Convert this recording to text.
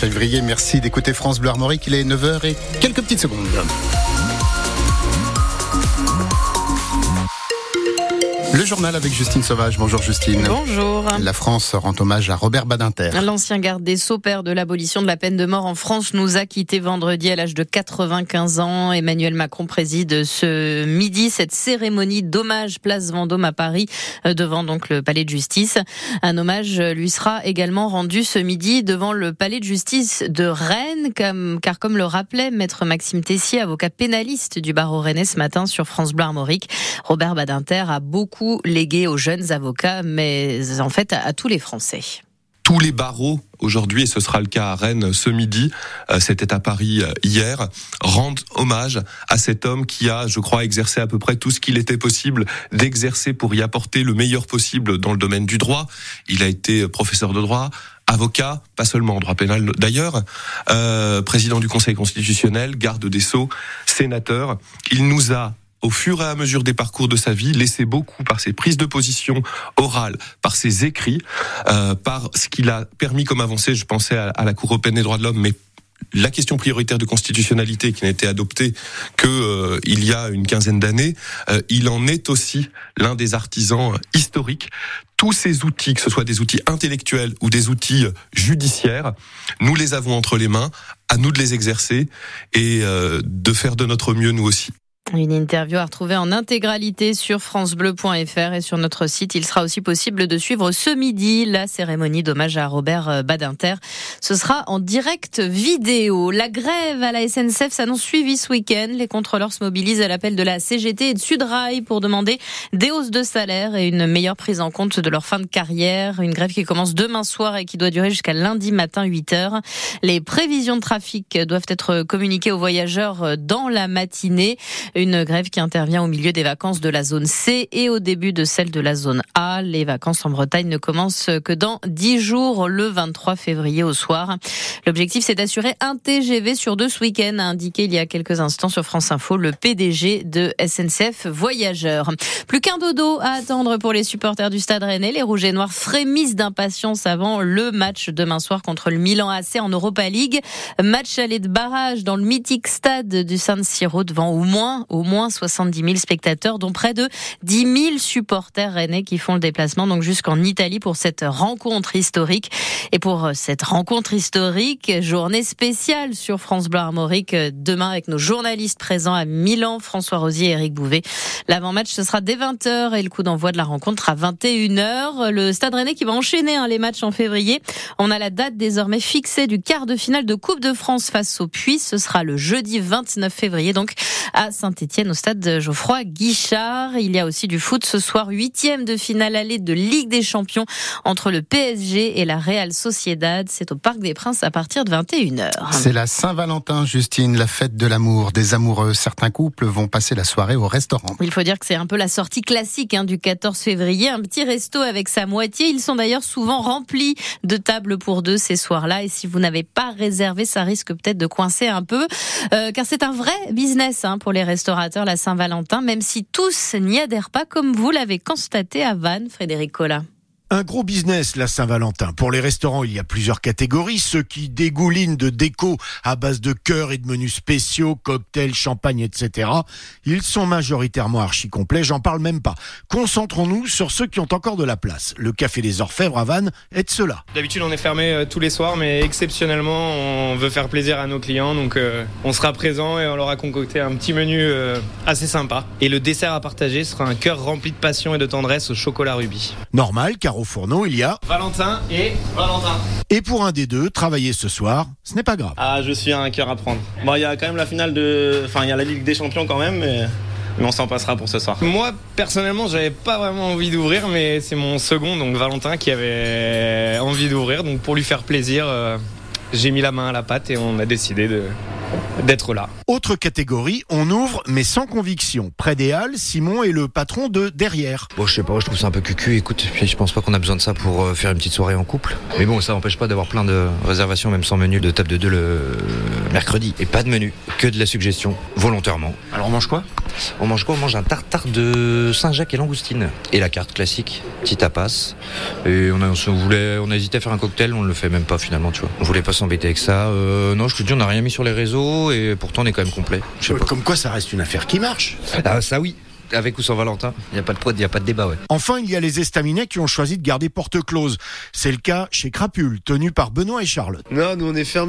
février. Merci d'écouter France Bleu Armorique. Il est 9h et quelques petites secondes. Le journal avec Justine Sauvage. Bonjour Justine. Bonjour. La France rend hommage à Robert Badinter. L'ancien garde des Sceaux, père de l'abolition de la peine de mort en France, nous a quitté vendredi à l'âge de 95 ans. Emmanuel Macron préside ce midi cette cérémonie d'hommage place Vendôme à Paris euh, devant donc le palais de justice. Un hommage lui sera également rendu ce midi devant le palais de justice de Rennes car comme le rappelait maître Maxime Tessier, avocat pénaliste du barreau rennais ce matin sur France Bleu Armorique, Robert Badinter a beaucoup légué aux jeunes avocats, mais en fait à, tous les Français tous les barreaux aujourd'hui, et ce sera le cas à Rennes ce midi, euh, c'était à Paris euh, hier, rendent hommage à cet homme qui a, je crois, exercé à peu près tout ce qu'il était possible d'exercer pour y apporter le meilleur possible dans le domaine du droit. Il a été professeur de droit, avocat, pas seulement en droit pénal d'ailleurs, euh, président du Conseil constitutionnel, garde des sceaux, sénateur. Il nous a au fur et à mesure des parcours de sa vie, laissé beaucoup par ses prises de position orales, par ses écrits, euh, par ce qu'il a permis comme avancée. Je pensais à, la Cour européenne des droits de l'homme, mais la question prioritaire de constitutionnalité qui n'a été adoptée que euh, il y a une quinzaine d'années, euh, il en est aussi l'un des artisans historiques. Tous ces outils, que ce soit des outils intellectuels ou des outils judiciaires, nous les avons entre les mains, à nous de les exercer et de faire de notre mieux nous aussi. Une interview à retrouver en intégralité sur francebleu.fr et sur notre site. Il sera aussi possible de suivre ce midi la cérémonie d'hommage à Robert euh, Badinter. Ce sera en direct vidéo. La grève à la SNCF s'annonce suivie ce week-end. Les contrôleurs se mobilisent à l'appel de la CGT et de Sudrail pour demander des hausses de salaire et une meilleure prise en compte de leur fin de carrière. Une grève qui commence demain soir et qui doit durer jusqu'à lundi matin 8 heures. Les prévisions de trafic doivent être communiquées aux voyageurs dans la matinée. Une grève qui intervient au milieu des vacances de la zone C et au début de celle de la zone A. Les vacances en Bretagne ne commencent que dans 10 jours, le 23 février au soir. L'objectif, c'est d'assurer un TGV sur deux ce week-end, a indiqué il y a quelques instants sur France Info le PDG de SNCF Voyageurs. Plus qu'un dodo à attendre pour les supporters du Stade Rennais. Les Rouges et Noirs frémissent d'impatience avant le match demain soir contre le Milan AC en Europa League. Match aller de barrage dans le mythique stade du San Siro devant au moins au moins 70 000 spectateurs, dont près de 10 000 supporters rennais qui font le déplacement donc jusqu'en Italie pour cette rencontre historique. Et pour euh, cette rencontre historique, journée spéciale sur France Bleu Armorique euh, demain avec nos journalistes présents à Milan, François Rosier et Eric Bouvet. L'avant-match ce sera dès 20h et le coup d'envoi de la rencontre à 21h. Le Stade Rennais qui va enchaîner hein, les matchs en février. On a la date désormais fixée du quart de finale de Coupe de France face au Puy. Ce sera le jeudi 29 février donc à saint Etienne au stade Geoffroy Guichard. Il y a aussi du foot ce soir, huitième de finale allée de Ligue des Champions entre le PSG et la Real Sociedad. C'est au Parc des Princes à partir de 21h. C'est la Saint-Valentin, Justine, la fête de l'amour des amoureux. Certains couples vont passer la soirée au restaurant. Il faut dire que c'est un peu la sortie classique hein, du 14 février. Un petit resto avec sa moitié. Ils sont d'ailleurs souvent remplis de tables pour deux ces soirs-là. Et si vous n'avez pas réservé, ça risque peut-être de coincer un peu. Euh, car c'est un vrai business hein, pour les restaurants la Saint-Valentin, même si tous n'y adhèrent pas, comme vous l'avez constaté à Vannes, Frédéric Collat. Un gros business, la Saint-Valentin. Pour les restaurants, il y a plusieurs catégories. Ceux qui dégoulinent de déco à base de cœurs et de menus spéciaux, cocktails, champagne, etc. Ils sont majoritairement archi complets, j'en parle même pas. Concentrons-nous sur ceux qui ont encore de la place. Le Café des Orfèvres à Vannes est de cela. D'habitude, on est fermé euh, tous les soirs, mais exceptionnellement, on veut faire plaisir à nos clients, donc euh, on sera présent et on leur a concocté un petit menu euh, assez sympa. Et le dessert à partager sera un cœur rempli de passion et de tendresse au chocolat rubis. Normal, car au fourneau, il y a Valentin et Valentin. Et pour un des deux, travailler ce soir, ce n'est pas grave. Ah, je suis un cœur à prendre. Bon, il y a quand même la finale de. Enfin, il y a la Ligue des Champions quand même, mais. on s'en passera pour ce soir. Moi, personnellement, j'avais pas vraiment envie d'ouvrir, mais c'est mon second, donc Valentin, qui avait envie d'ouvrir. Donc pour lui faire plaisir, euh, j'ai mis la main à la pâte et on a décidé de, d'être là. Autre catégorie, on ouvre mais sans conviction. Près des Halles, Simon est le patron de Derrière. Bon, je sais pas, je trouve ça un peu cucu. Écoute, je pense pas qu'on a besoin de ça pour euh, faire une petite soirée en couple. Mais bon, ça n'empêche pas d'avoir plein de réservations, même sans menu de table de deux le mercredi. Et pas de menu, que de la suggestion, volontairement. Alors on mange quoi? On mange quoi? On mange un tartare de Saint-Jacques et langoustine. Et la carte classique, petit tapas. Et on a, on voulait, on a hésité à faire un cocktail, on ne le fait même pas finalement, tu vois. On voulait pas s'embêter avec ça. Euh, non, je te dis, on n'a rien mis sur les réseaux et pourtant on est quand même complet. Je sais pas. Comme quoi, ça reste une affaire qui marche. Ah, ça oui. Avec ou sans Valentin, il n'y a pas de il y a pas de débat, ouais. Enfin, il y a les estaminets qui ont choisi de garder porte close. C'est le cas chez Crapule, tenu par Benoît et Charlotte. Non, nous on est fermés